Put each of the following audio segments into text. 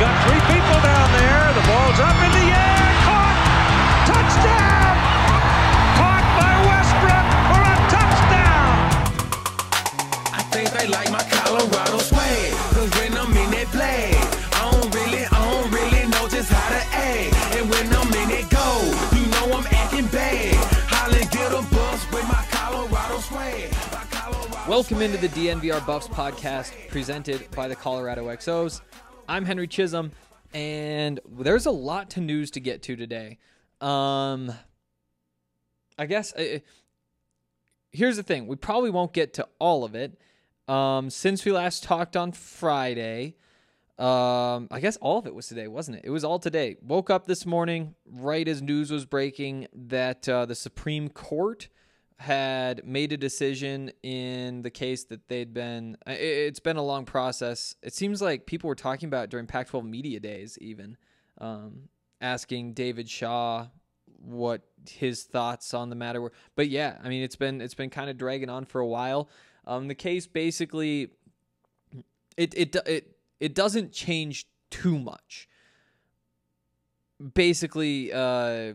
Got three people down there. The ball's up in the air. Caught! Touchdown! Caught by Westbrook for a touchdown! I think they like my Colorado swag. Cause when I'm in that play, I don't really, I don't really know just how to act. And when I'm in it go, you know I'm acting bad. Holly get a bus with my Colorado swag. Welcome into the DNVR Buffs podcast presented by the Colorado XOs. I'm Henry Chisholm, and there's a lot to news to get to today. Um, I guess uh, here's the thing: we probably won't get to all of it. Um, since we last talked on Friday, um, I guess all of it was today, wasn't it? It was all today. Woke up this morning right as news was breaking that uh, the Supreme Court had made a decision in the case that they'd been. It's been a long process. It seems like people were talking about during Pac-12 media days, even um, asking David Shaw what his thoughts on the matter were. But yeah, I mean, it's been it's been kind of dragging on for a while. Um, the case basically, it it it it doesn't change too much. Basically, uh,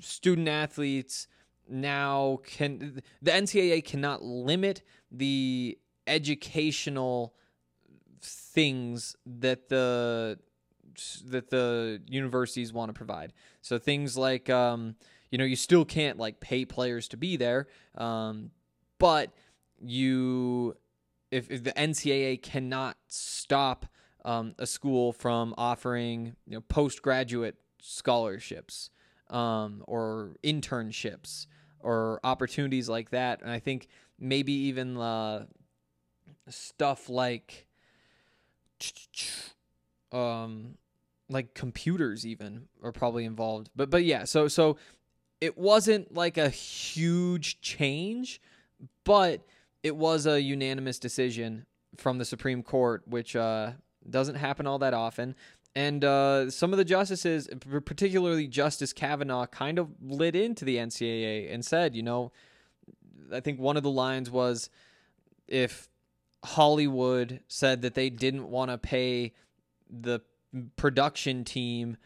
student athletes now can the NCAA cannot limit the educational things that the that the universities want to provide. So things like um, you know you still can't like pay players to be there, um, but you if, if the NCAA cannot stop um, a school from offering you know postgraduate scholarships um, or internships or opportunities like that, and I think maybe even uh, stuff like um like computers even are probably involved. But but yeah so so it wasn't like a huge change but it was a unanimous decision from the Supreme Court which uh doesn't happen all that often and uh, some of the justices, particularly Justice Kavanaugh, kind of lit into the NCAA and said, you know, I think one of the lines was if Hollywood said that they didn't want to pay the production team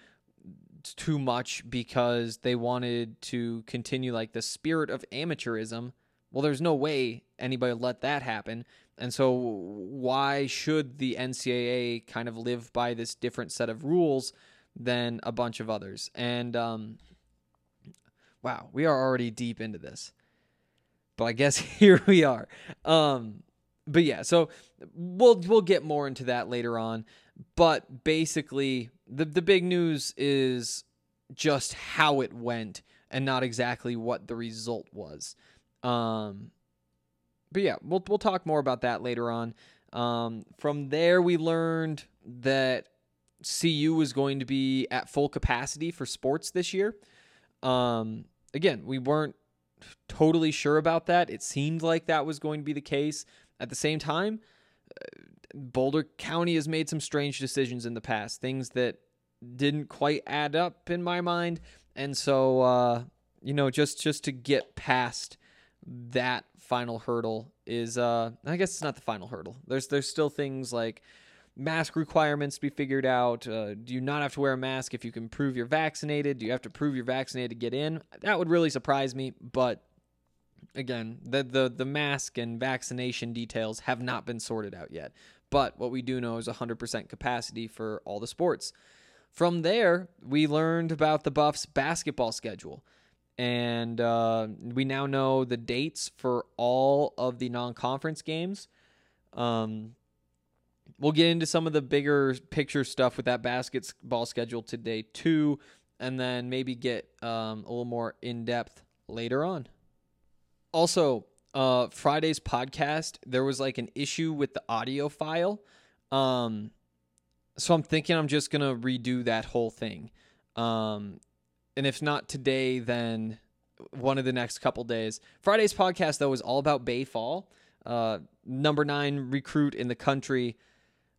too much because they wanted to continue like the spirit of amateurism. Well, there's no way anybody let that happen. And so why should the NCAA kind of live by this different set of rules than a bunch of others? And um wow, we are already deep into this. But I guess here we are. Um but yeah, so we'll we'll get more into that later on. But basically, the the big news is just how it went and not exactly what the result was. Um, but yeah, we'll we'll talk more about that later on. Um, from there, we learned that CU was going to be at full capacity for sports this year. Um, again, we weren't totally sure about that. It seemed like that was going to be the case. At the same time, uh, Boulder County has made some strange decisions in the past, things that didn't quite add up in my mind, and so uh, you know, just just to get past that final hurdle is, uh, I guess it's not the final hurdle. There's there's still things like mask requirements to be figured out. Uh, do you not have to wear a mask if you can prove you're vaccinated? Do you have to prove you're vaccinated to get in? That would really surprise me, but again, the the the mask and vaccination details have not been sorted out yet. But what we do know is 100% capacity for all the sports. From there, we learned about the Buffs basketball schedule. And uh, we now know the dates for all of the non conference games. Um, we'll get into some of the bigger picture stuff with that basketball schedule today, too. And then maybe get um, a little more in depth later on. Also, uh, Friday's podcast, there was like an issue with the audio file. Um, so I'm thinking I'm just gonna redo that whole thing. Um, and if not today, then one of the next couple days. Friday's podcast though was all about Baye Fall, uh, number nine recruit in the country.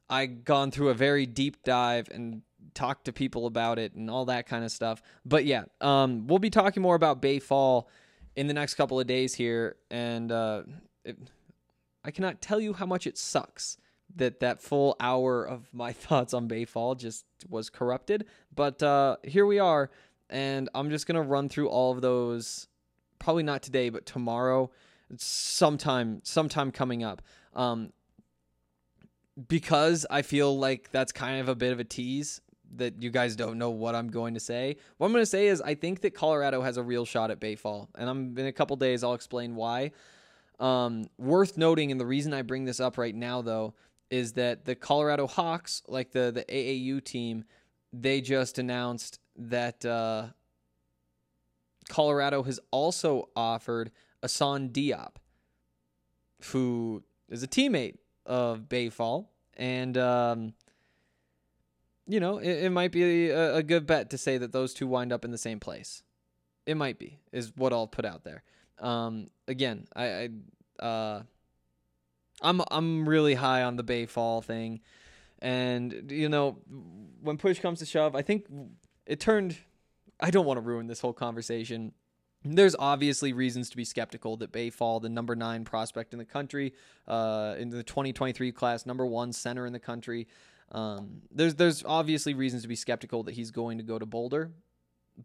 I gone through a very deep dive and talked to people about it and all that kind of stuff. But yeah, um, we'll be talking more about Baye Fall in the next couple of days here, and uh, it, I cannot tell you how much it sucks that that full hour of my thoughts on Baye Fall just was corrupted. But uh, here we are, and I'm just gonna run through all of those. Probably not today, but tomorrow, sometime, sometime coming up. Um, because I feel like that's kind of a bit of a tease that you guys don't know what I'm going to say. What I'm going to say is I think that Colorado has a real shot at Baye Fall, and I'm in a couple days I'll explain why. Um, worth noting, and the reason I bring this up right now though is that the Colorado Hawks, like the the AAU team, they just announced that uh, Colorado has also offered Asan Diop, who is a teammate of Baye Fall. And um, you know it, it might be a, a, good bet to say that those two wind up in the same place. It might be is what I'll put out there. Um, again, I, I uh, I'm I'm really high on the Baye Fall thing, and you know when push comes to shove, I think it turned. I don't want to ruin this whole conversation there's obviously reasons to be skeptical that Baye Fall, the number nine prospect in the country, uh, in the 2023 class, number one center in the country. Um, there's there's obviously reasons to be skeptical that he's going to go to Boulder,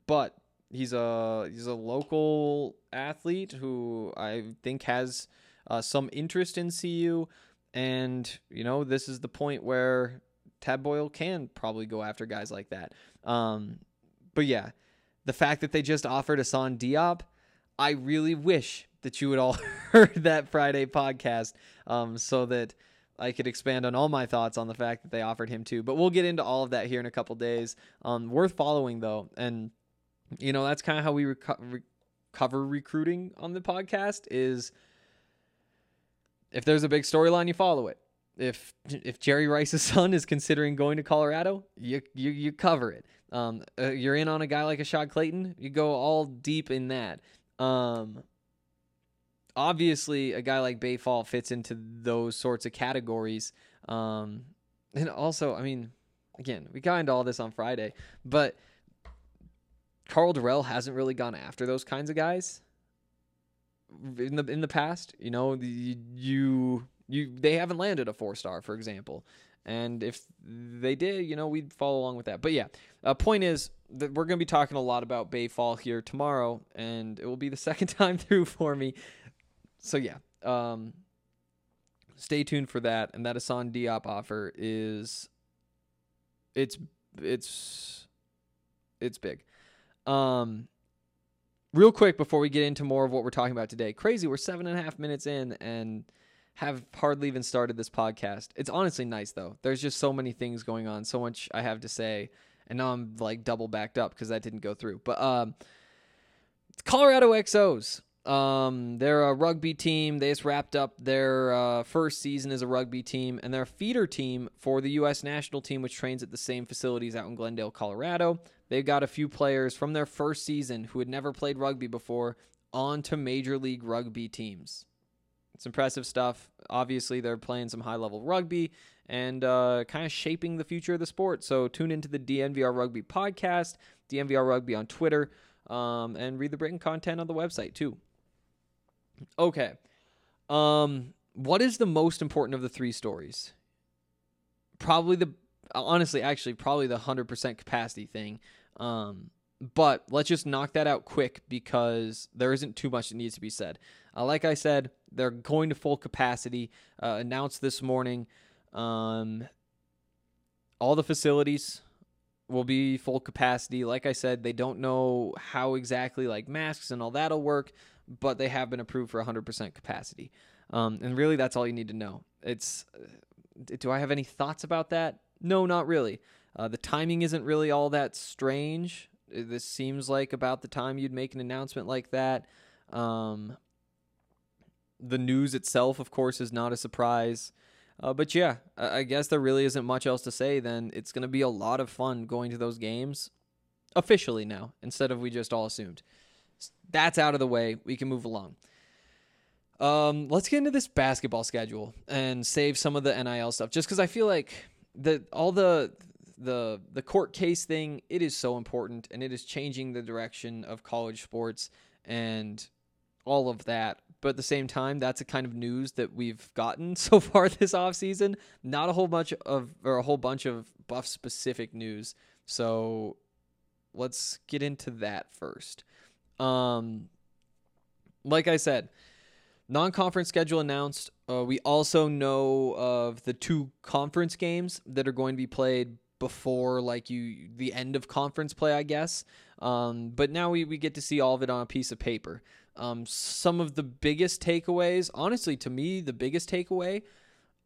but he's a he's a local athlete who I think has uh, some interest in CU, and you know this is the point where Tad Boyle can probably go after guys like that. Um, but yeah the fact that they just offered Asan Diop, I really wish that you would all heard that Friday podcast um, so that I could expand on all my thoughts on the fact that they offered him too. But we'll get into all of that here in a couple days. Um, worth following though, and you know that's kind of how we reco- recover recruiting on the podcast. Is if there's a big storyline, you follow it. If if Jerry Rice's son is considering going to Colorado, you you, you cover it. Um, uh, you're in on a guy like a Shad Clayton, you go all deep in that. Um, obviously, a guy like Baye Fall fits into those sorts of categories. Um, and also, I mean, again, we got into all this on Friday, but Karl Dorrell hasn't really gone after those kinds of guys in the in the past. You know, you you, you they haven't landed a four star, for example. And if they did, you know, we'd follow along with that. But yeah, uh, point is that we're going to be talking a lot about Baye Fall here tomorrow, and it will be the second time through for me. So yeah, um, stay tuned for that. And that Asan Diop offer is it's it's it's big. Um, real quick before we get into more of what we're talking about today, crazy. We're seven and a half minutes in, and have hardly even started this podcast. It's honestly nice though. There's just so many things going on, so much I have to say, and now I'm like double backed up because that didn't go through. But um, Colorado XOs. Um, they're a rugby team. They just wrapped up their uh, first season as a rugby team, and they're a feeder team for the U.S. national team, which trains at the same facilities out in Glendale, Colorado. They've got a few players from their first season who had never played rugby before onto Major League Rugby teams. It's impressive stuff. Obviously, they're playing some high level rugby and uh, kind of shaping the future of the sport. So tune into the DNVR Rugby podcast, DNVR Rugby on Twitter, um, and read the written content on the website too. Okay. Um, what is the most important of the three stories? Probably the honestly, actually, probably the hundred percent capacity thing. Um, but let's just knock that out quick because there isn't too much that needs to be said. Uh, like I said, they're going to full capacity. Uh, announced this morning. Um, all the facilities will be full capacity. Like I said, they don't know how exactly like masks and all that'll work, but they have been approved for 100% capacity. Um, and really, that's all you need to know. It's. Uh, do I have any thoughts about that? No, not really. Uh, the timing isn't really all that strange. This seems like about the time you'd make an announcement like that. Um, the news itself, of course, is not a surprise. Uh, but yeah, I, I guess there really isn't much else to say. Then it's going to be a lot of fun going to those games officially now, instead of we just all assumed. That's out of the way. We can move along. Um, let's get into this basketball schedule and save some of the NIL stuff, just because I feel like the all the the the court case thing it is so important and it is changing the direction of college sports and all of that. But at the same time, that's a kind of news that we've gotten so far this offseason. Not a whole bunch of or a whole bunch of buff specific news. So let's get into that first. Um like I said, non-conference schedule announced. Uh, we also know of the two conference games that are going to be played before like you the end of conference play, I guess. Um, but now we, we get to see all of it on a piece of paper. Um, some of the biggest takeaways, honestly, to me, the biggest takeaway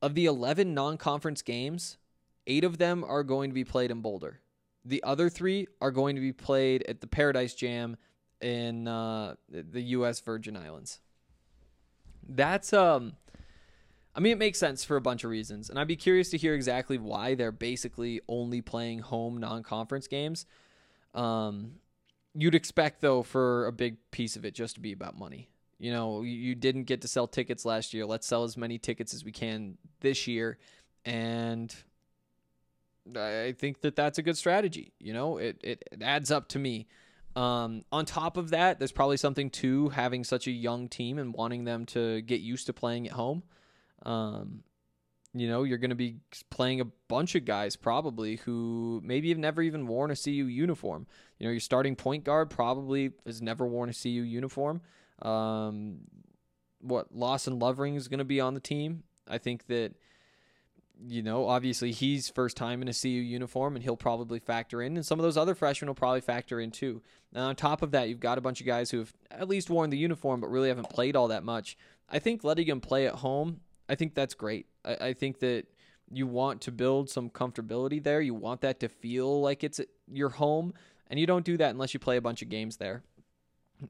of the 11 non conference games, eight of them are going to be played in Boulder. The other three are going to be played at the Paradise Jam in uh, the U.S. Virgin Islands. That's um, I mean, it makes sense for a bunch of reasons, and I'd be curious to hear exactly why they're basically only playing home non-conference games. Um, you'd expect though for a big piece of it just to be about money. You know, you didn't get to sell tickets last year. Let's sell as many tickets as we can this year, and I think that that's a good strategy. You know, it it, it adds up to me. Um, on top of that, there's probably something to having such a young team and wanting them to get used to playing at home. Um, you know, you're going to be playing a bunch of guys probably who maybe have never even worn a CU uniform. You know, your starting point guard probably has never worn a CU uniform. Um, what Lawson Lovering is going to be on the team. I think that you know, obviously he's first time in a CU uniform and he'll probably factor in, and some of those other freshmen will probably factor in too. Now, on top of that, you've got a bunch of guys who have at least worn the uniform but really haven't played all that much. I think letting them play at home, I think that's great. I, I think that you want to build some comfortability there. You want that to feel like it's your home, and you don't do that unless you play a bunch of games there.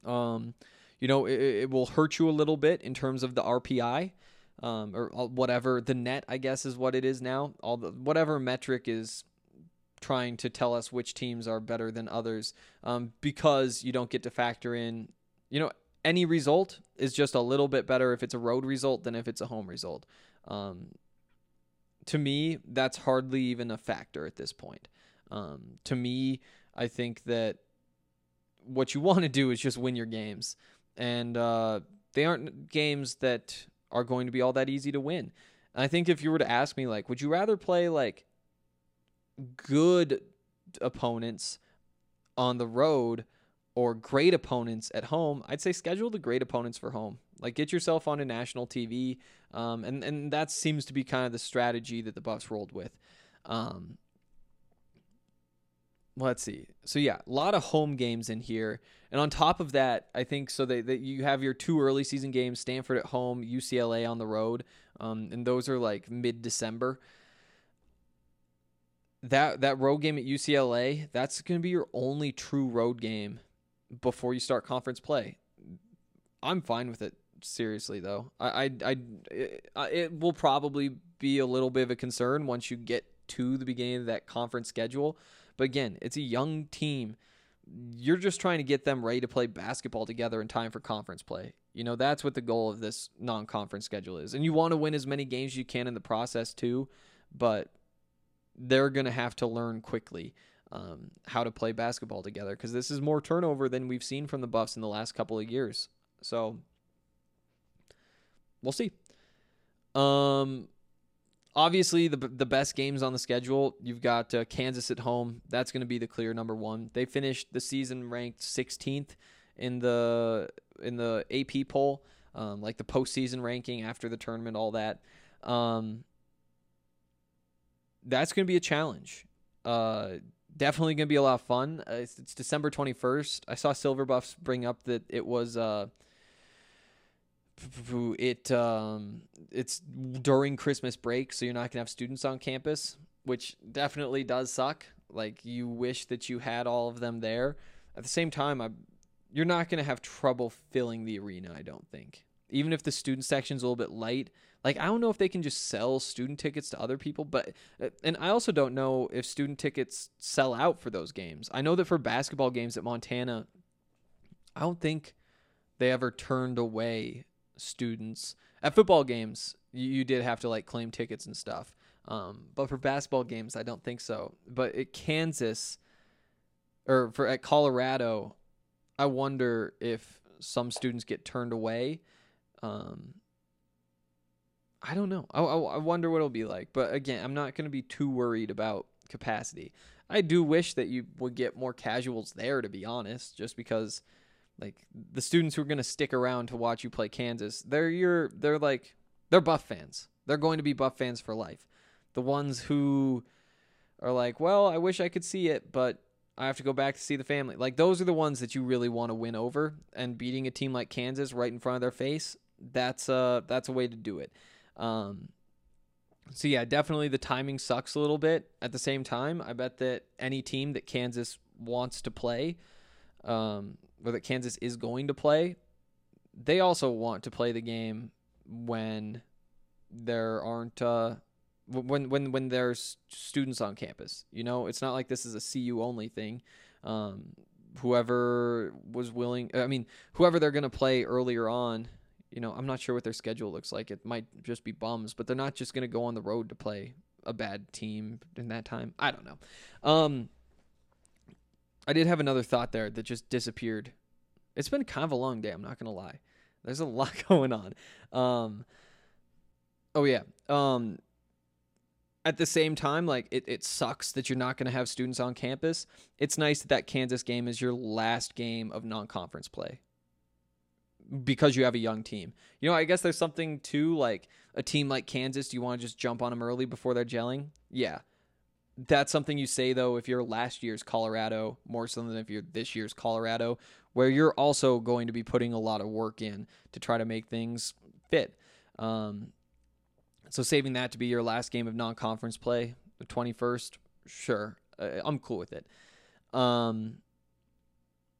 Um, you know, it, it will hurt you a little bit in terms of the RPI um, or whatever the net I guess is what it is now. All the whatever metric is trying to tell us which teams are better than others um, because you don't get to factor in you know any result is just a little bit better if it's a road result than if it's a home result. Um, to me that's hardly even a factor at this point. Um, to me i think that what you want to do is just win your games. And uh, they aren't games that are going to be all that easy to win. I think if you were to ask me, like, would you rather play like good opponents on the road or great opponents at home? I'd say schedule the great opponents for home. Like, get yourself on a national TV. Um, and, and that seems to be kind of the strategy that the Buffs rolled with. Um, let's see. So yeah, a lot of home games in here, and on top of that, I think so that that you have your two early season games: Stanford at home, UCLA on the road, um, and those are like mid December. That that road game at UCLA, that's going to be your only true road game before you start conference play. I'm fine with it. Seriously though, I I, I it, it will probably be a little bit of a concern once you get to the beginning of that conference schedule but again, it's a young team. You're just trying to get them ready to play basketball together in time for conference play. You know, that's what the goal of this non conference schedule is. And you want to win as many games as you can in the process, too. But they're going to have to learn quickly um, how to play basketball together because this is more turnover than we've seen from the Buffs in the last couple of years. So we'll see. Um, obviously the the best games on the schedule. You've got uh, Kansas at home. That's going to be the clear number one. They finished the season ranked 16th in the in the AP poll, um, like the postseason ranking after the tournament, all that. Um, that's going to be a challenge. Uh, definitely going to be a lot of fun. Uh, it's, it's, December 21st. I saw Silver Buffs bring up that it was. Uh, it um, it's during Christmas break, so you're not gonna have students on campus, which definitely does suck. Like you wish that you had all of them there. At the same time, I, you're not gonna have trouble filling the arena. I don't think even if the student section's a little bit light. Like I don't know if they can just sell student tickets to other people, but uh, and I also don't know if student tickets sell out for those games. I know that for basketball games at Montana, I don't think they ever turned away students. At football games, you, you did have to like claim tickets and stuff. Um, but for basketball games, I don't think so. But at Kansas or for at Colorado, I wonder if some students get turned away. Um, I don't know. I, I, I wonder what it'll be like. But again, I'm not going to be too worried about capacity. I do wish that you would get more casuals there, to be honest, just because like the students who are going to stick around to watch you play Kansas, they're your they're like they're Buff fans. They're going to be Buff fans for life. The ones who are like, well, I wish I could see it, but I have to go back to see the family. Like those are the ones that you really want to win over, and beating a team like Kansas right in front of their face, that's a that's a way to do it. Um, so yeah, definitely the timing sucks a little bit. At the same time, I bet that any team that Kansas wants to play, um, or that Kansas is going to play, they also want to play the game when there aren't uh, when when when there's students on campus. You know, it's not like this is a CU only thing. Um, whoever was willing, I mean, whoever they're gonna play earlier on. You know, I'm not sure what their schedule looks like. It might just be bums, but they're not just gonna go on the road to play a bad team in that time. I don't know. Um, I did have another thought there that just disappeared. It's been kind of a long day. I'm not gonna lie. There's a lot going on. Um, oh yeah. Um, at the same time, like it, it sucks that you're not going to have students on campus. It's nice that that Kansas game is your last game of non-conference play because you have a young team. You know, I guess there's something to like a team like Kansas. Do you want to just jump on them early before they're gelling? Yeah. That's something you say though if you're last year's Colorado more so than if you're this year's Colorado, where you're also going to be putting a lot of work in to try to make things fit. Um, so saving that to be your last game of non-conference play, the 21st, sure, uh, I'm cool with it. Um,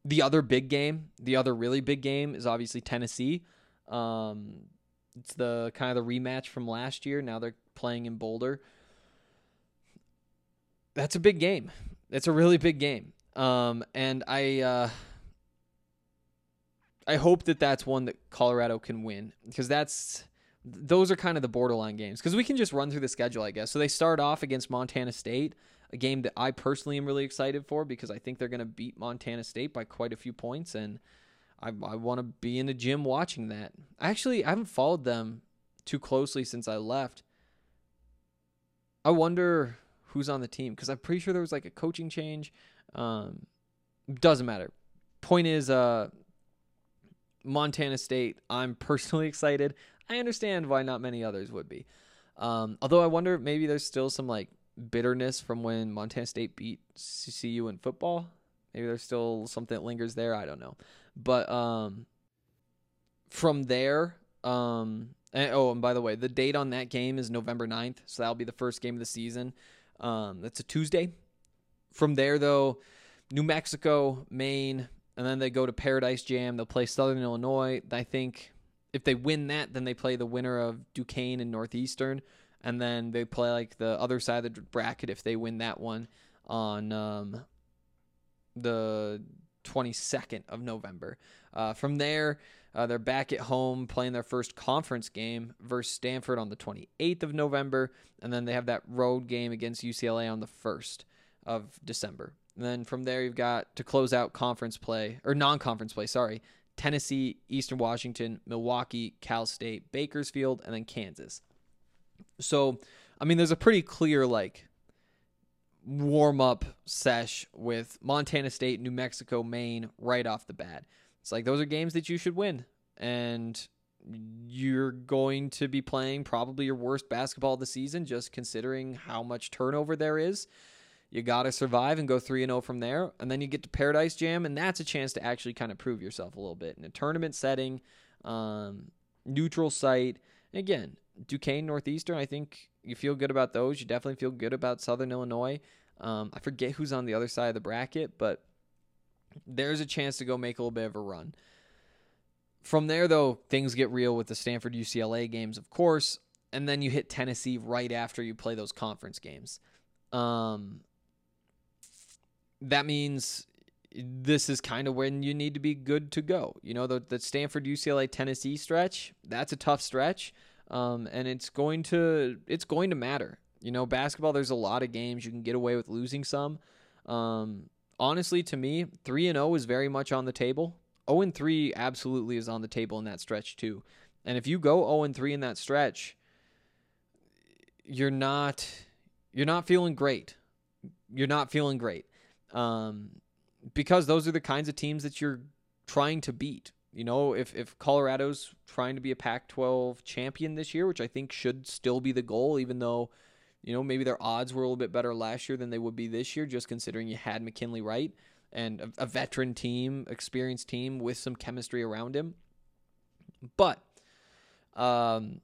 the other big game, the other really big game is obviously Tennessee. Um, it's the kind of the rematch from last year. Now they're playing in Boulder. That's a big game. It's a really big game. Um, and I uh, I hope that that's one that Colorado can win because that's those are kind of the borderline games because we can just run through the schedule, I guess. So they start off against Montana State, a game that I personally am really excited for because I think they're going to beat Montana State by quite a few points, and I, I want to be in the gym watching that. Actually, I haven't followed them too closely since I left. I wonder who's on the team because I'm pretty sure there was like a coaching change. Um, doesn't matter. Point is, uh, Montana State. I'm personally excited. I understand why not many others would be. Um, although I wonder maybe there's still some like bitterness from when Montana State beat CU in football. Maybe there's still something that lingers there. I don't know. But um, from there, um, and, oh, and by the way, the date on that game is November 9th. So that'll be the first game of the season. Um, that's a Tuesday. From there, though, New Mexico, Maine, and then they go to Paradise Jam. They'll play Southern Illinois. I think if they win that, then they play the winner of Duquesne and Northeastern, and then they play like the other side of the bracket if they win that one on um, the 22nd of November. Uh, from there, uh, they're back at home playing their first conference game versus Stanford on the 28th of November, and then they have that road game against UCLA on the 1st of December. And then from there, you've got to close out conference play or non-conference play. Sorry, Tennessee, Eastern Washington, Milwaukee, Cal State, Bakersfield, and then Kansas. So, I mean, there's a pretty clear like warm up sesh with Montana State, New Mexico, Maine right off the bat. It's like those are games that you should win. And you're going to be playing probably your worst basketball of the season, just considering how much turnover there is. You got to survive and go 3 and 0 from there. And then you get to Paradise Jam, and that's a chance to actually kind of prove yourself a little bit in a tournament setting, um, neutral site. Again, Duquesne, Northeastern, I think you feel good about those. You definitely feel good about Southern Illinois. Um, I forget who's on the other side of the bracket, but there's a chance to go make a little bit of a run. From there, though, things get real with the Stanford UCLA games, of course, and then you hit Tennessee right after you play those conference games. Um, that means this is kind of when you need to be good to go. You know, the, the Stanford UCLA Tennessee stretch, that's a tough stretch. Um, and it's going to it's going to matter. You know, basketball there's a lot of games you can get away with losing some. Um, honestly to me, 3 and 0 is very much on the table. 0 and 3 absolutely is on the table in that stretch too. And if you go 0 and 3 in that stretch, you're not you're not feeling great. You're not feeling great. Um, because those are the kinds of teams that you're trying to beat. You know, if if Colorado's trying to be a Pac-12 champion this year, which I think should still be the goal, even though you know maybe their odds were a little bit better last year than they would be this year, just considering you had McKinley Wright and a, a veteran team, experienced team with some chemistry around him. But um,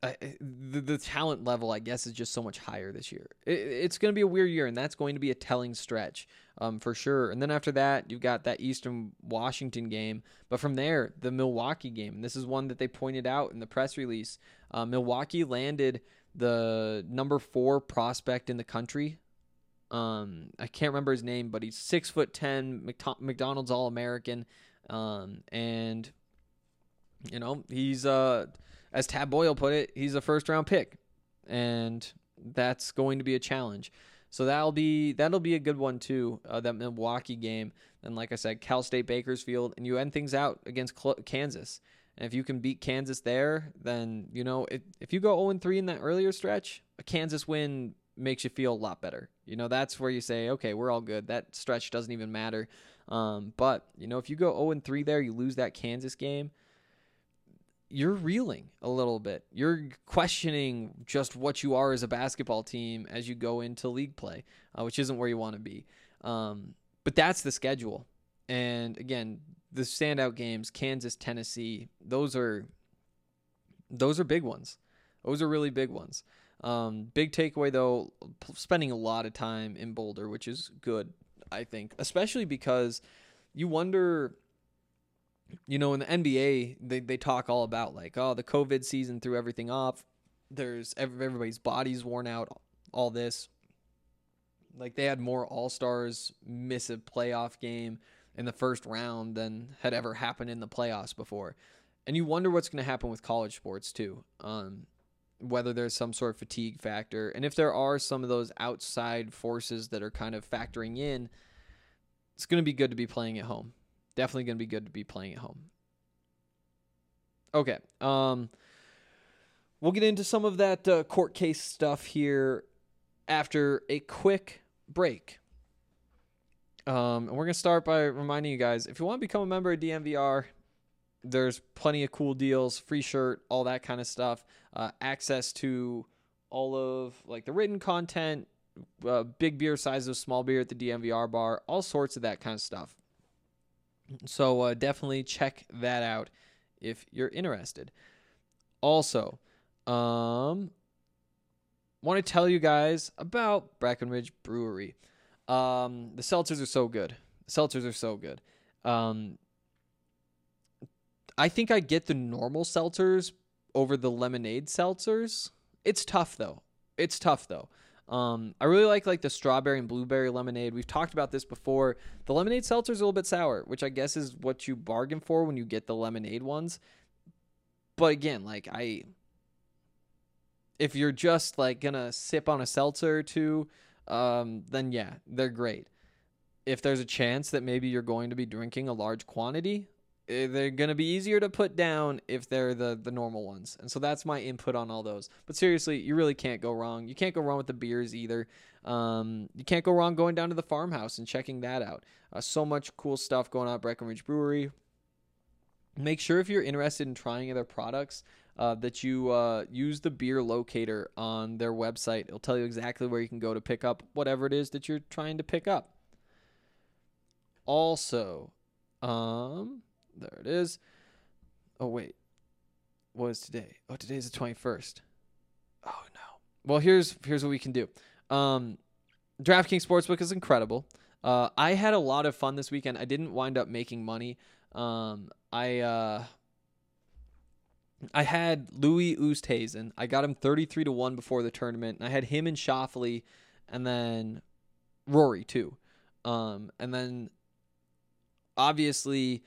The, the talent level, I guess, is just so much higher this year. It, it's going to be a weird year, and that's going to be a telling stretch um, for sure. And then after that, you've got that Eastern Washington game. But from there, the Milwaukee game. And this is one that they pointed out in the press release. Uh, Milwaukee landed the number four prospect in the country. Um, I can't remember his name, but he's six foot ten, McDonald's All American, um, and you know he's uh as Tad Boyle put it, he's a first round pick, and that's going to be a challenge. So that'll be that'll be a good one too. Uh, that Milwaukee game, and like I said, Cal State Bakersfield, and you end things out against Kansas. And if you can beat Kansas there, then you know if if you go 0 3 in that earlier stretch, a Kansas win makes you feel a lot better. You know that's where you say, okay, we're all good. That stretch doesn't even matter. Um, but you know if you go 0 3 there, you lose that Kansas game you're reeling a little bit. You're questioning just what you are as a basketball team as you go into league play, uh, which isn't where you want to be. Um, but that's the schedule. And again, the standout games, Kansas, Tennessee, those are those are big ones. Those are really big ones. Um, big takeaway though, spending a lot of time in Boulder, which is good, I think, especially because you wonder you know, in the NBA, they, they talk all about like, oh, the COVID season threw everything off. There's everybody's bodies worn out, all this. Like they had more All Stars miss a playoff game in the first round than had ever happened in the playoffs before. And you wonder what's going to happen with college sports too. Um, whether there's some sort of fatigue factor. And if there are some of those outside forces that are kind of factoring in, it's going to be good to be playing at home definitely going to be good to be playing at home. Okay. Um, we'll get into some of that uh, court case stuff here after a quick break. Um, and we're going to start by reminding you guys if you want to become a member of DNVR, there's plenty of cool deals, free shirt, all that kind of stuff, uh, access to all of like the written content, uh, big beer sizes, small beer at the DNVR bar, all sorts of that kind of stuff. So uh, definitely check that out if you're interested. Also, um, want to tell you guys about Breckenridge Brewery. Um, the seltzers are so good. The seltzers are so good. Um, I think I get the normal seltzers over the lemonade seltzers. It's tough though. It's tough though. Um, I really like like the strawberry and blueberry lemonade. We've talked about this before. The lemonade seltzer is a little bit sour, which I guess is what you bargain for when you get the lemonade ones. But again, like I, if you're just like gonna sip on a seltzer or two, um, then yeah, they're great. If there's a chance that maybe you're going to be drinking a large quantity, they're going to be easier to put down if they're the the normal ones. And so that's my input on all those. But seriously, you really can't go wrong. You can't go wrong with the beers either. Um, you can't go wrong going down to the farmhouse and checking that out. Uh, so much cool stuff going on at Breckenridge Brewery. Make sure if you're interested in trying other products uh, that you uh, use the beer locator on their website. It'll tell you exactly where you can go to pick up whatever it is that you're trying to pick up. Also, um, there it is. Oh wait, what is today? Oh, today's the twenty first. Oh no. Well, here's here's what we can do. Um, DraftKings Sportsbook is incredible. Uh, I had a lot of fun this weekend. I didn't wind up making money Um, I uh, I had Louis Oosthuizen. I got him 33 to 1 before the tournament. I had him and Schauffele and then Rory too. Um, and then obviously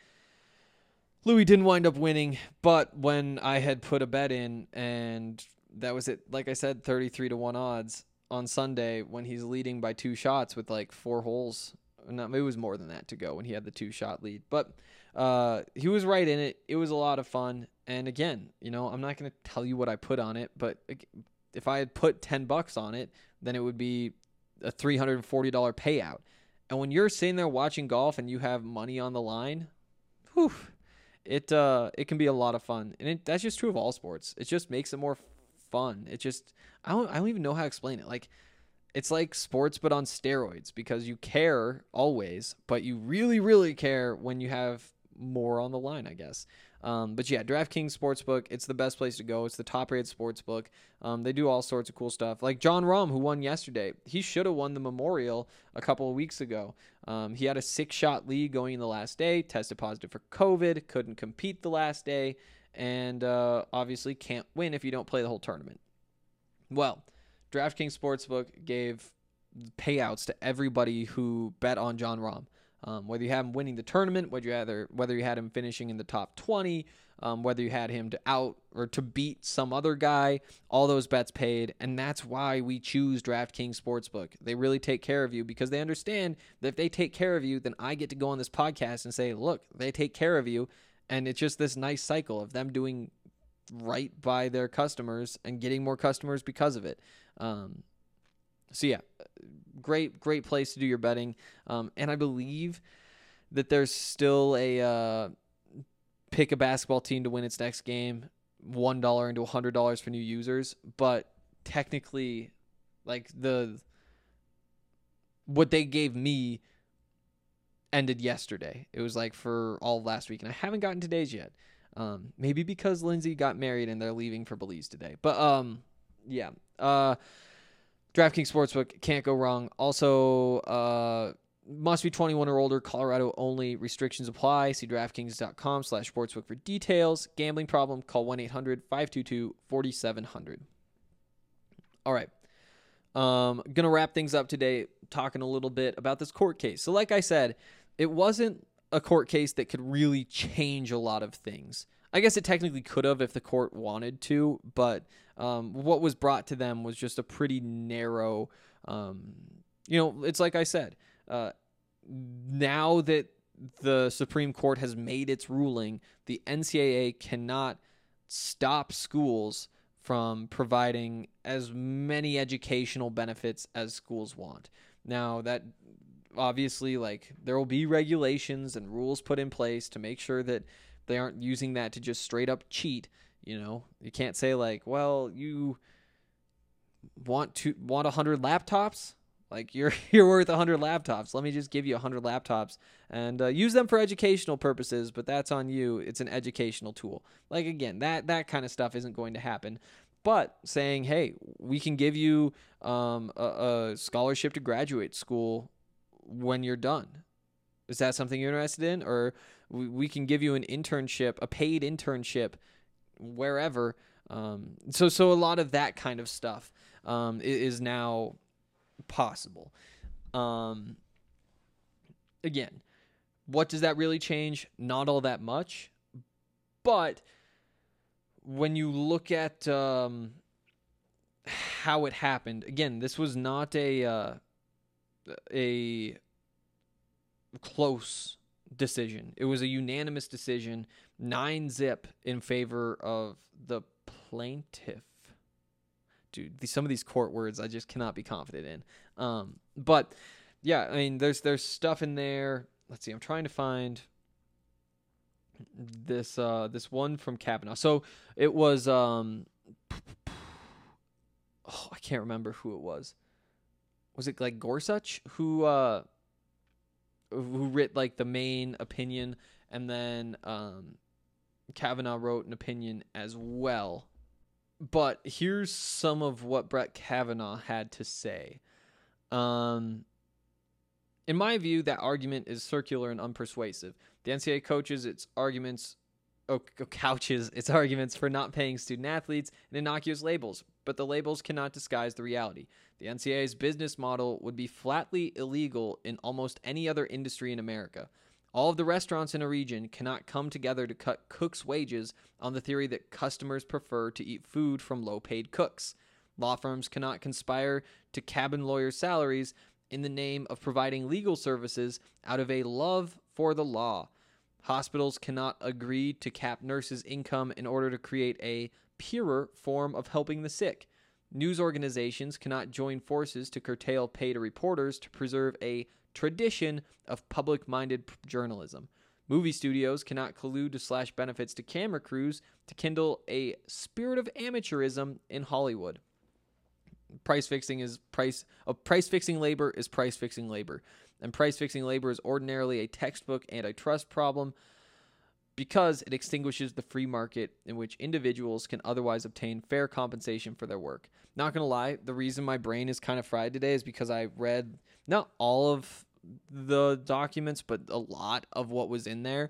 Louis didn't wind up winning, but when I had put a bet in and that was it, like I said, 33 to 1 odds on Sunday when he's leading by two shots with like four holes. No, it was more than that to go when he had the two shot lead. But uh, he was right in it. It was a lot of fun. And again, you know, I'm not going to tell you what I put on it, but if I had put 10 bucks on it, then it would be a $340 payout. And when you're sitting there watching golf and you have money on the line, whew, it uh it can be a lot of fun. And it, that's just true of all sports. It just makes it more fun. It just I don't I don't even know how to explain it. Like it's like sports but on steroids because you care always, but you really really care when you have more on the line, I guess. Um, but yeah, DraftKings Sportsbook, it's the best place to go. It's the top rated sportsbook. Um, they do all sorts of cool stuff. Like Jon Rahm, who won yesterday, he should have won the Memorial a couple of weeks ago. Um, he had a six shot lead going in the last day, tested positive for COVID, couldn't compete the last day, and uh, obviously can't win if you don't play the whole tournament. Well, DraftKings Sportsbook gave payouts to everybody who bet on Jon Rahm. Um, whether you had him winning the tournament, whether you had whether you had him finishing in the top 20, um, whether you had him to out or to beat some other guy, all those bets paid, and that's why we choose DraftKings Sportsbook. They really take care of you because they understand that if they take care of you, then I get to go on this podcast and say, "Look, they take care of you," and it's just this nice cycle of them doing right by their customers and getting more customers because of it. Um, so yeah, great great place to do your betting. Um, and I believe that there's still a uh, pick a basketball team to win its next game, one dollar into a hundred dollars for new users. But technically, like the what they gave me ended yesterday. It was like for all last week, and I haven't gotten today's yet. Um, maybe because Lindsay got married and they're leaving for Belize today. But um, yeah. Uh, DraftKings Sportsbook can't go wrong. Also, uh, must be 21 or older. Colorado only. Restrictions apply. See DraftKings.com slash sportsbook for details. Gambling problem? Call 1-800-522-4700. All right. Um, gonna wrap things up today talking a little bit about this court case. So like I said, it wasn't a court case that could really change a lot of things. I guess it technically could have if the court wanted to, but um, what was brought to them was just a pretty narrow. Um, you know, it's like I said. Uh, now that the Supreme Court has made its ruling, the NCAA cannot stop schools from providing as many educational benefits as schools want. Now that obviously like there will be regulations and rules put in place to make sure that they aren't using that to just straight up cheat. You know, you can't say like, well, you want to want a hundred laptops. Like you're you're worth a hundred laptops. Let me just give you a hundred laptops and uh, use them for educational purposes. But that's on you. It's an educational tool. Like again, that that kind of stuff isn't going to happen. But saying, hey, we can give you um, a, a scholarship to graduate school when you're done. Is that something you're interested in, or we, we can give you an internship, a paid internship, wherever. Um, so so a lot of that kind of stuff um, is now possible. Um, again, what does that really change? Not all that much, but when you look at um, how it happened, again, this was not a uh, a close decision. It was a unanimous decision, nine zip in favor of the plaintiff. Dude, some of these court words I just cannot be confident in. Um, but yeah, I mean, there's there's stuff in there. Let's see, I'm trying to find this uh this one from Kavanaugh. So it was um oh, I can't remember who it was. Was it like Gorsuch who uh who writ like the main opinion, and then um, Kavanaugh wrote an opinion as well. But here's some of what Brett Kavanaugh had to say. Um, in my view, that argument is circular and unpersuasive. The NCAA coaches its arguments oh, couches its arguments for not paying student athletes in innocuous labels, but the labels cannot disguise the reality. The NCAA's business model would be flatly illegal in almost any other industry in America. All of the restaurants in a region cannot come together to cut cooks' wages on the theory that customers prefer to eat food from low paid cooks. Law firms cannot conspire to cabin lawyers' salaries in the name of providing legal services out of a love for the law. Hospitals cannot agree to cap nurses' income in order to create a purer form of helping the sick. News organizations cannot join forces to curtail pay to reporters to preserve a tradition of public minded journalism. Movie studios cannot collude to slash benefits to camera crews to kindle a spirit of amateurism in Hollywood. Price fixing is price a price fixing labor is price fixing labor. And price fixing labor is ordinarily a textbook antitrust problem because it extinguishes the free market in which individuals can otherwise obtain fair compensation for their work. Not gonna lie, the reason my brain is kind of fried today is because I read not all of the documents, but a lot of what was in there.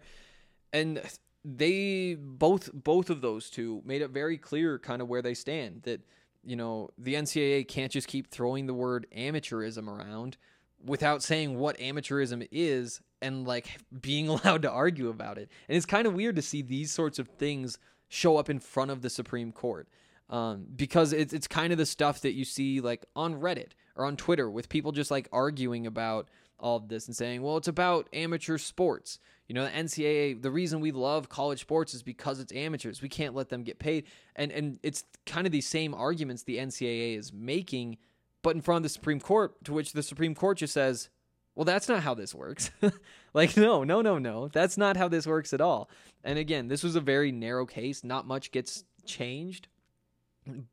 And they both both of those two made it very clear kind of where they stand that you know the NCAA can't just keep throwing the word amateurism around without saying what amateurism is and like being allowed to argue about it. And it's kind of weird to see these sorts of things show up in front of the Supreme Court. Um, because it's it's kind of the stuff that you see like on Reddit or on Twitter with people just like arguing about all of this and saying, well, it's about amateur sports. You know, the NCAA, the reason we love college sports is because it's amateurs. We can't let them get paid. And and it's kind of these same arguments the NCAA is making, but in front of the Supreme Court, to which the Supreme Court just says, well, that's not how this works. like, no, no, no, no. That's not how this works at all. And again, this was a very narrow case. Not much gets changed.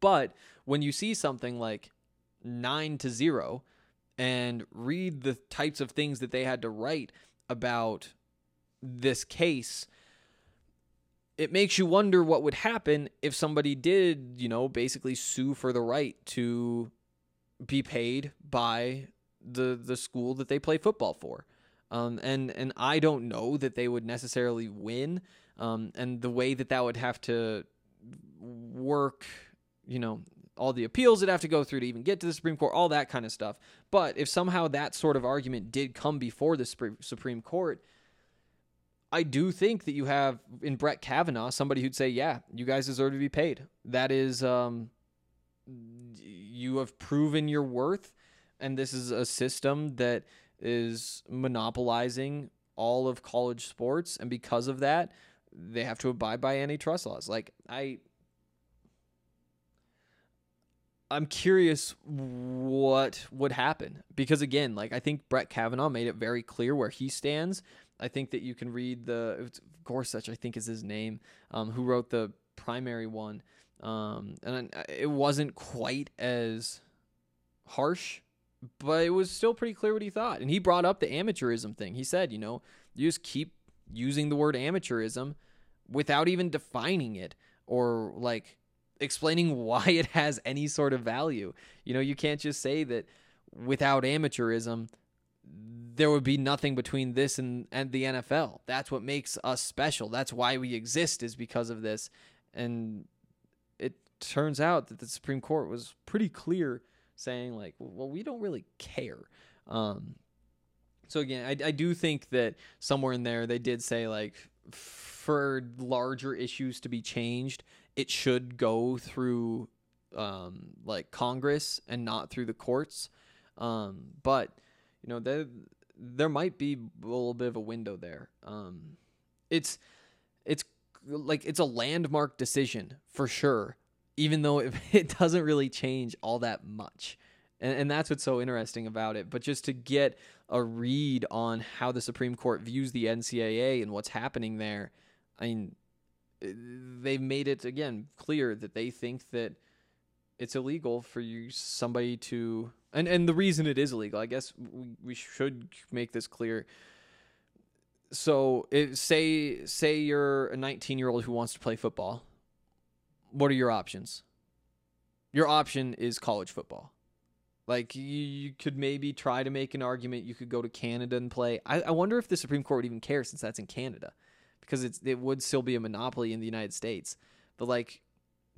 But when you see something like nine to zero and read the types of things that they had to write about this case, it makes you wonder what would happen if somebody did, you know, basically sue for the right to be paid by the the school that they play football for. Um, and and I don't know that they would necessarily win. Um, and the way that that would have to work, you know, all the appeals that have to go through to even get to the Supreme Court, all that kind of stuff. But if somehow that sort of argument did come before the Supreme Court, I do think that you have in Brett Kavanaugh somebody who'd say, "Yeah, you guys deserve to be paid. That is, um, you have proven your worth, and this is a system that is monopolizing all of college sports, and because of that, they have to abide by antitrust laws." Like I, I'm curious what would happen because again, like I think Brett Kavanaugh made it very clear where he stands. I think that you can read the Gorsuch, I think is his name, um, who wrote the primary one, um, and it wasn't quite as harsh, but it was still pretty clear what he thought. And he brought up the amateurism thing. He said, you know, you just keep using the word amateurism without even defining it or like explaining why it has any sort of value. You know, you can't just say that without amateurism, there would be nothing between this and, and the NFL. That's what makes us special. That's why we exist, is because of this. And turns out that the Supreme Court was pretty clear saying, like, well, we don't really care. Um, so again, I, I do think that somewhere in there they did say, like, for larger issues to be changed, it should go through um, like Congress and not through the courts. Um, but you know, there there might be a little bit of a window there. Um, it's it's like it's a landmark decision for sure, even though it, it doesn't really change all that much. And, and that's what's so interesting about it. But just to get a read on how the Supreme Court views the NCAA and what's happening there, I mean, eh, they've made it again clear that they think that it's illegal for you somebody to and and the reason it is illegal i guess we, we should make this clear so it, say say you're a 19 year old who wants to play football what are your options your option is college football Like you, you could maybe try to make an argument. You could go to Canada and play. I, I wonder if the Supreme Court would even care since that's in Canada, because it's it would still be a monopoly in the United States. But like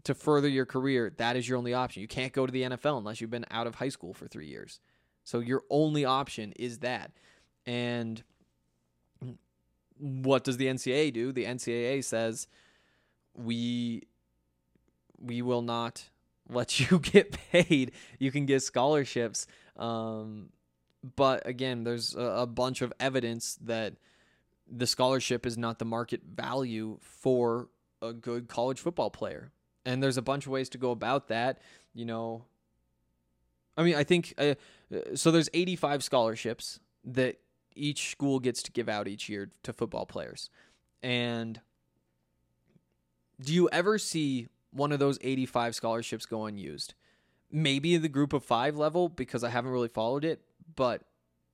to further your career, that is your only option. You can't go to the NFL unless you've been out of high school for three years. So your only option is that. And what does the NCAA do? The NCAA says we we will not let you get paid. You can get scholarships. Um, but again, there's a, a bunch of evidence that the scholarship is not the market value for a good college football player. And there's a bunch of ways to go about that. You know, I mean, I think uh, so. There's 85 scholarships that each school gets to give out each year to football players. And do you ever see one of those 85 scholarships go unused? Maybe the group of five level because I haven't really followed it, but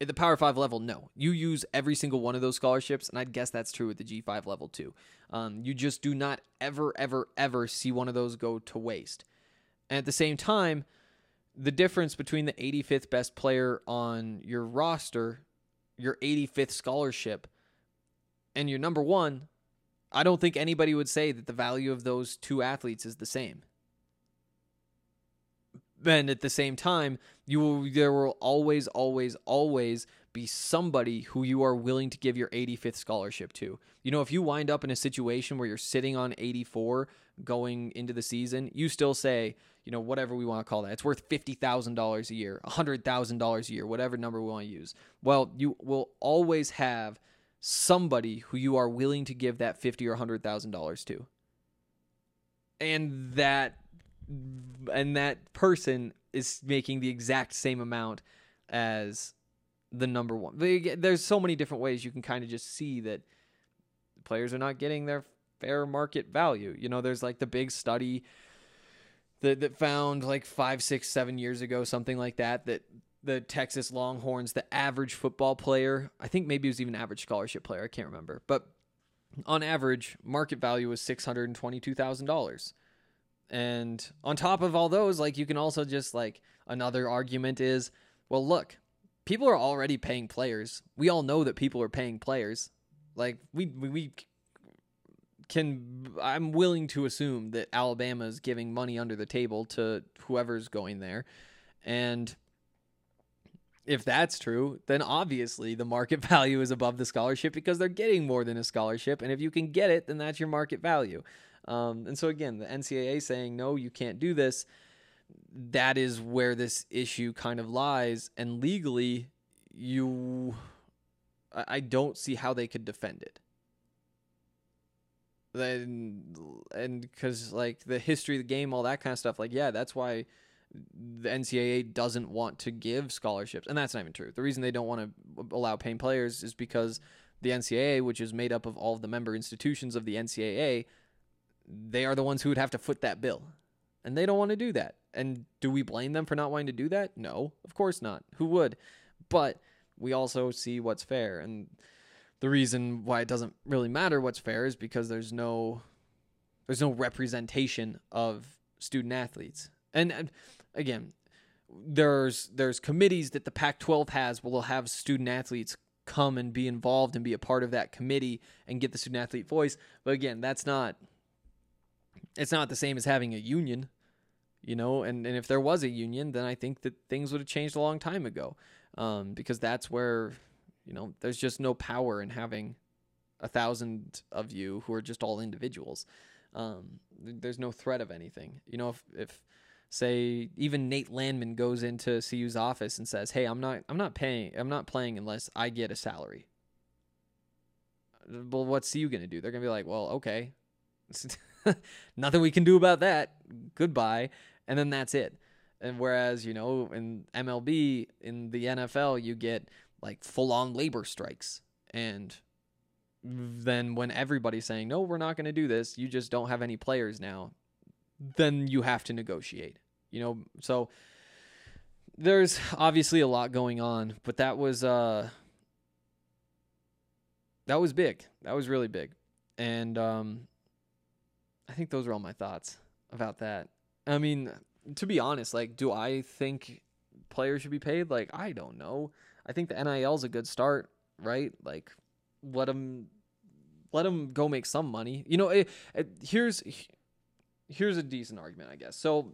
at the Power Five level, no. You use every single one of those scholarships, and I'd guess that's true at the G5 level too. Um, you just do not ever, ever, ever see one of those go to waste. And at the same time, the difference between the 85th best player on your roster, your 85th scholarship, and your number one, I don't think anybody would say that the value of those two athletes is the same. And at the same time, you will there will always, always, always be somebody who you are willing to give your 85th scholarship to. You know, if you wind up in a situation where you're sitting on 84 going into the season, you still say, you know, whatever we want to call that. It's worth $50,000 a year, $100,000 a year, whatever number we want to use. Well, you will always have somebody who you are willing to give that fifty or hundred thousand dollars to, and that and that person is making the exact same amount as the number one. There's so many different ways you can kind of just see that players are not getting their fair market value. You know, there's like the big study that that found like five, six, seven years ago, something like that, that the Texas Longhorns, the average football player, I think maybe it was even average scholarship player, I can't remember, but on average, market value was six hundred and on top of all those, like you can also just like another argument is, well, look, people are already paying players. We all know that people are paying players. Like we, we can I'm willing to assume that Alabama is giving money under the table to whoever's going there. And if that's true, then obviously the market value is above the scholarship because they're getting more than a scholarship. And if you can get it, then that's your market value. Um, and so, again, the NCAA saying, no, you can't do this, that is where this issue kind of lies. And legally, you, I don't see how they could defend it. Then, and because like the history of the game, all that kind of stuff, like, yeah, that's why the NCAA doesn't want to give scholarships, and that's not even true. The reason they don't want to allow paying players is because the NCAA, which is made up of all of the member institutions of the NCAA, they are the ones who would have to foot that bill, and they don't want to do that. And do we blame them for not wanting to do that? No, of course not. Who would? But we also see what's fair, and the reason why it doesn't really matter what's fair is because there's no there's no representation of student athletes. And, again, there's there's committees that the Pac-12 has will have student athletes come and be involved and be a part of that committee and get the student athlete voice. But again, that's not it's not the same as having a union, you know. And and if there was a union, then I think that things would have changed a long time ago, um, because that's where you know there's just no power in having a thousand of you who are just all individuals. Um, there's no threat of anything. You know, if if say even Nate Landman goes into CU's office and says, "Hey, I'm not I'm not paying I'm not playing unless I get a salary." Well, what's CU going to do? They're going to be like, "Well, okay. Nothing we can do about that. Goodbye." And then that's it. And whereas, you know, in MLB, in the NFL, you get like full-on labor strikes and then when everybody's saying, "No, we're not going to do this. You just don't have any players now." Then you have to negotiate. You know, so there's obviously a lot going on, but that was uh that was big. That was really big. And um I think those are all my thoughts about that. I mean, to be honest, like do I think players should be paid? Like, I don't know. I think the NIL is a good start, right? Like, let them let them go make some money. You know, it, it, here's here's a decent argument, I guess. So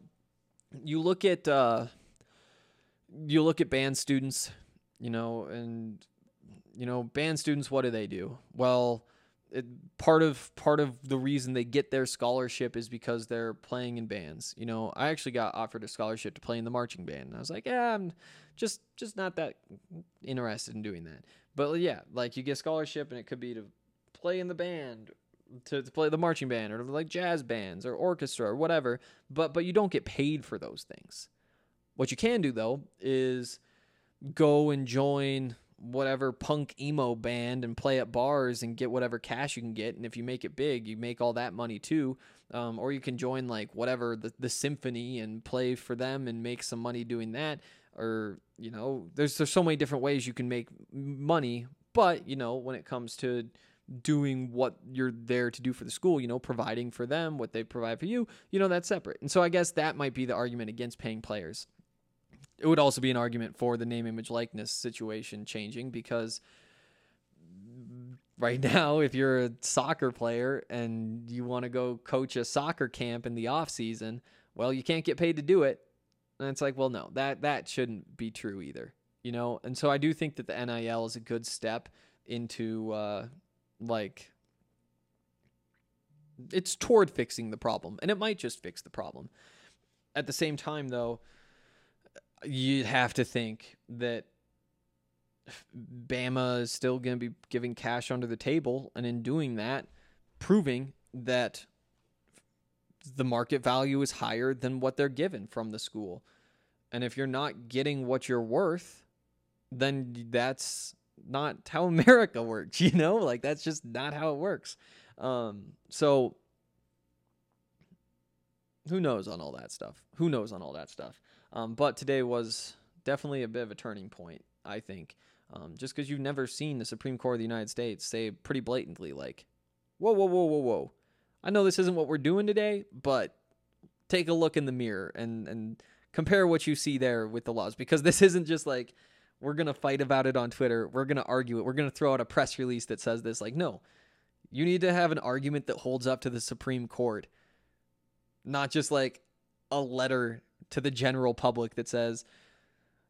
you look at uh, you look at band students, you know, and you know, band students. What do they do? Well, it, part of part of the reason they get their scholarship is because they're playing in bands. You know, I actually got offered a scholarship to play in the marching band, and I was like, yeah, I'm just just not that interested in doing that. But yeah, like you get scholarship, and it could be to play in the band, to, to play the marching band, or like jazz bands or orchestra or whatever. But but you don't get paid for those things. What you can do though is go and join whatever punk emo band and play at bars and get whatever cash you can get. And if you make it big, you make all that money too. Um, or you can join like whatever the, the symphony and play for them and make some money doing that. Or, you know, there's, there's so many different ways you can make money. But, you know, when it comes to doing what you're there to do for the school, you know, providing for them, what they provide for you, you know, that's separate. And so I guess that might be the argument against paying players. It would also be an argument for the name image likeness situation changing because right now if you're a soccer player and you want to go coach a soccer camp in the off season well you can't get paid to do it. And it's like well no that that shouldn't be true either you know? And so i do think that the nil is a good step into uh like it's toward fixing the problem and it might just fix the problem at the same time though you'd have to think that Bama is still going to be giving cash under the table, and in doing that, proving that the market value is higher than what they're given from the school. And if you're not getting what you're worth, then that's not how America works, you know? Like that's just not how it works. Um, so who knows on all that stuff? Who knows on all that stuff? Um, but today was definitely a bit of a turning point, I think. Um, just because you've never seen the Supreme Court of the United States say pretty blatantly, like, whoa, whoa, whoa, whoa, whoa. I know this isn't what we're doing today, but take a look in the mirror and, and compare what you see there with the laws. Because this isn't just like, we're going to fight about it on Twitter. We're going to argue it. We're going to throw out a press release that says this. Like, no, you need to have an argument that holds up to the Supreme Court, not just like a letter to the general public that says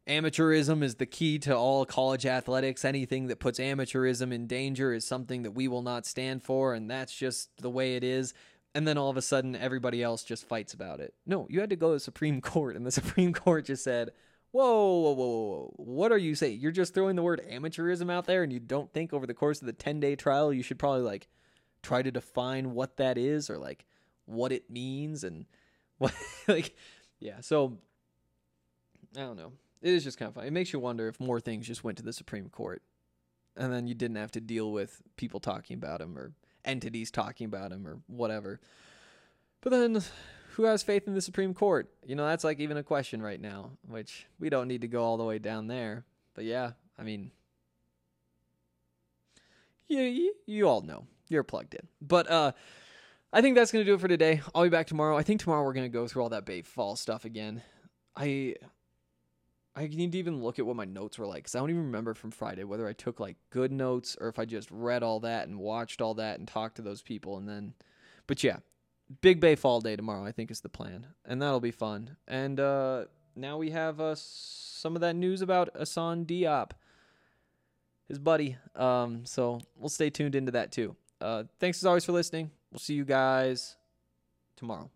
amateurism is the key to all college athletics. Anything that puts amateurism in danger is something that we will not stand for, and that's just the way it is. And then all of a sudden, everybody else just fights about it. No, you had to go to the Supreme Court, and the Supreme Court just said, Whoa, whoa, whoa, whoa, what are you saying? You're just throwing the word amateurism out there, and you don't think over the course of the 10 day trial you should probably like try to define what that is or like what it means and what, like, yeah, so I don't know. It is just kind of fun. It makes you wonder if more things just went to the Supreme Court, and then you didn't have to deal with people talking about them or entities talking about them or whatever. But then, who has faith in the Supreme Court? You know, that's like even a question right now, which we don't need to go all the way down there. But yeah, I mean, you you, you all know you're plugged in. But uh, I think that's gonna do it for today. I'll be back tomorrow. I think tomorrow we're gonna go through all that Baye Fall stuff again. I I need to even look at what my notes were like because I don't even remember from Friday whether I took like good notes or if I just read all that and watched all that and talked to those people and then. But yeah, Big Baye Fall Day tomorrow I think is the plan and that'll be fun. And uh, now we have uh, some of that news about Asan Diop, his buddy. Um, so we'll stay tuned into that too. Uh, thanks as always for listening. We'll see you guys tomorrow.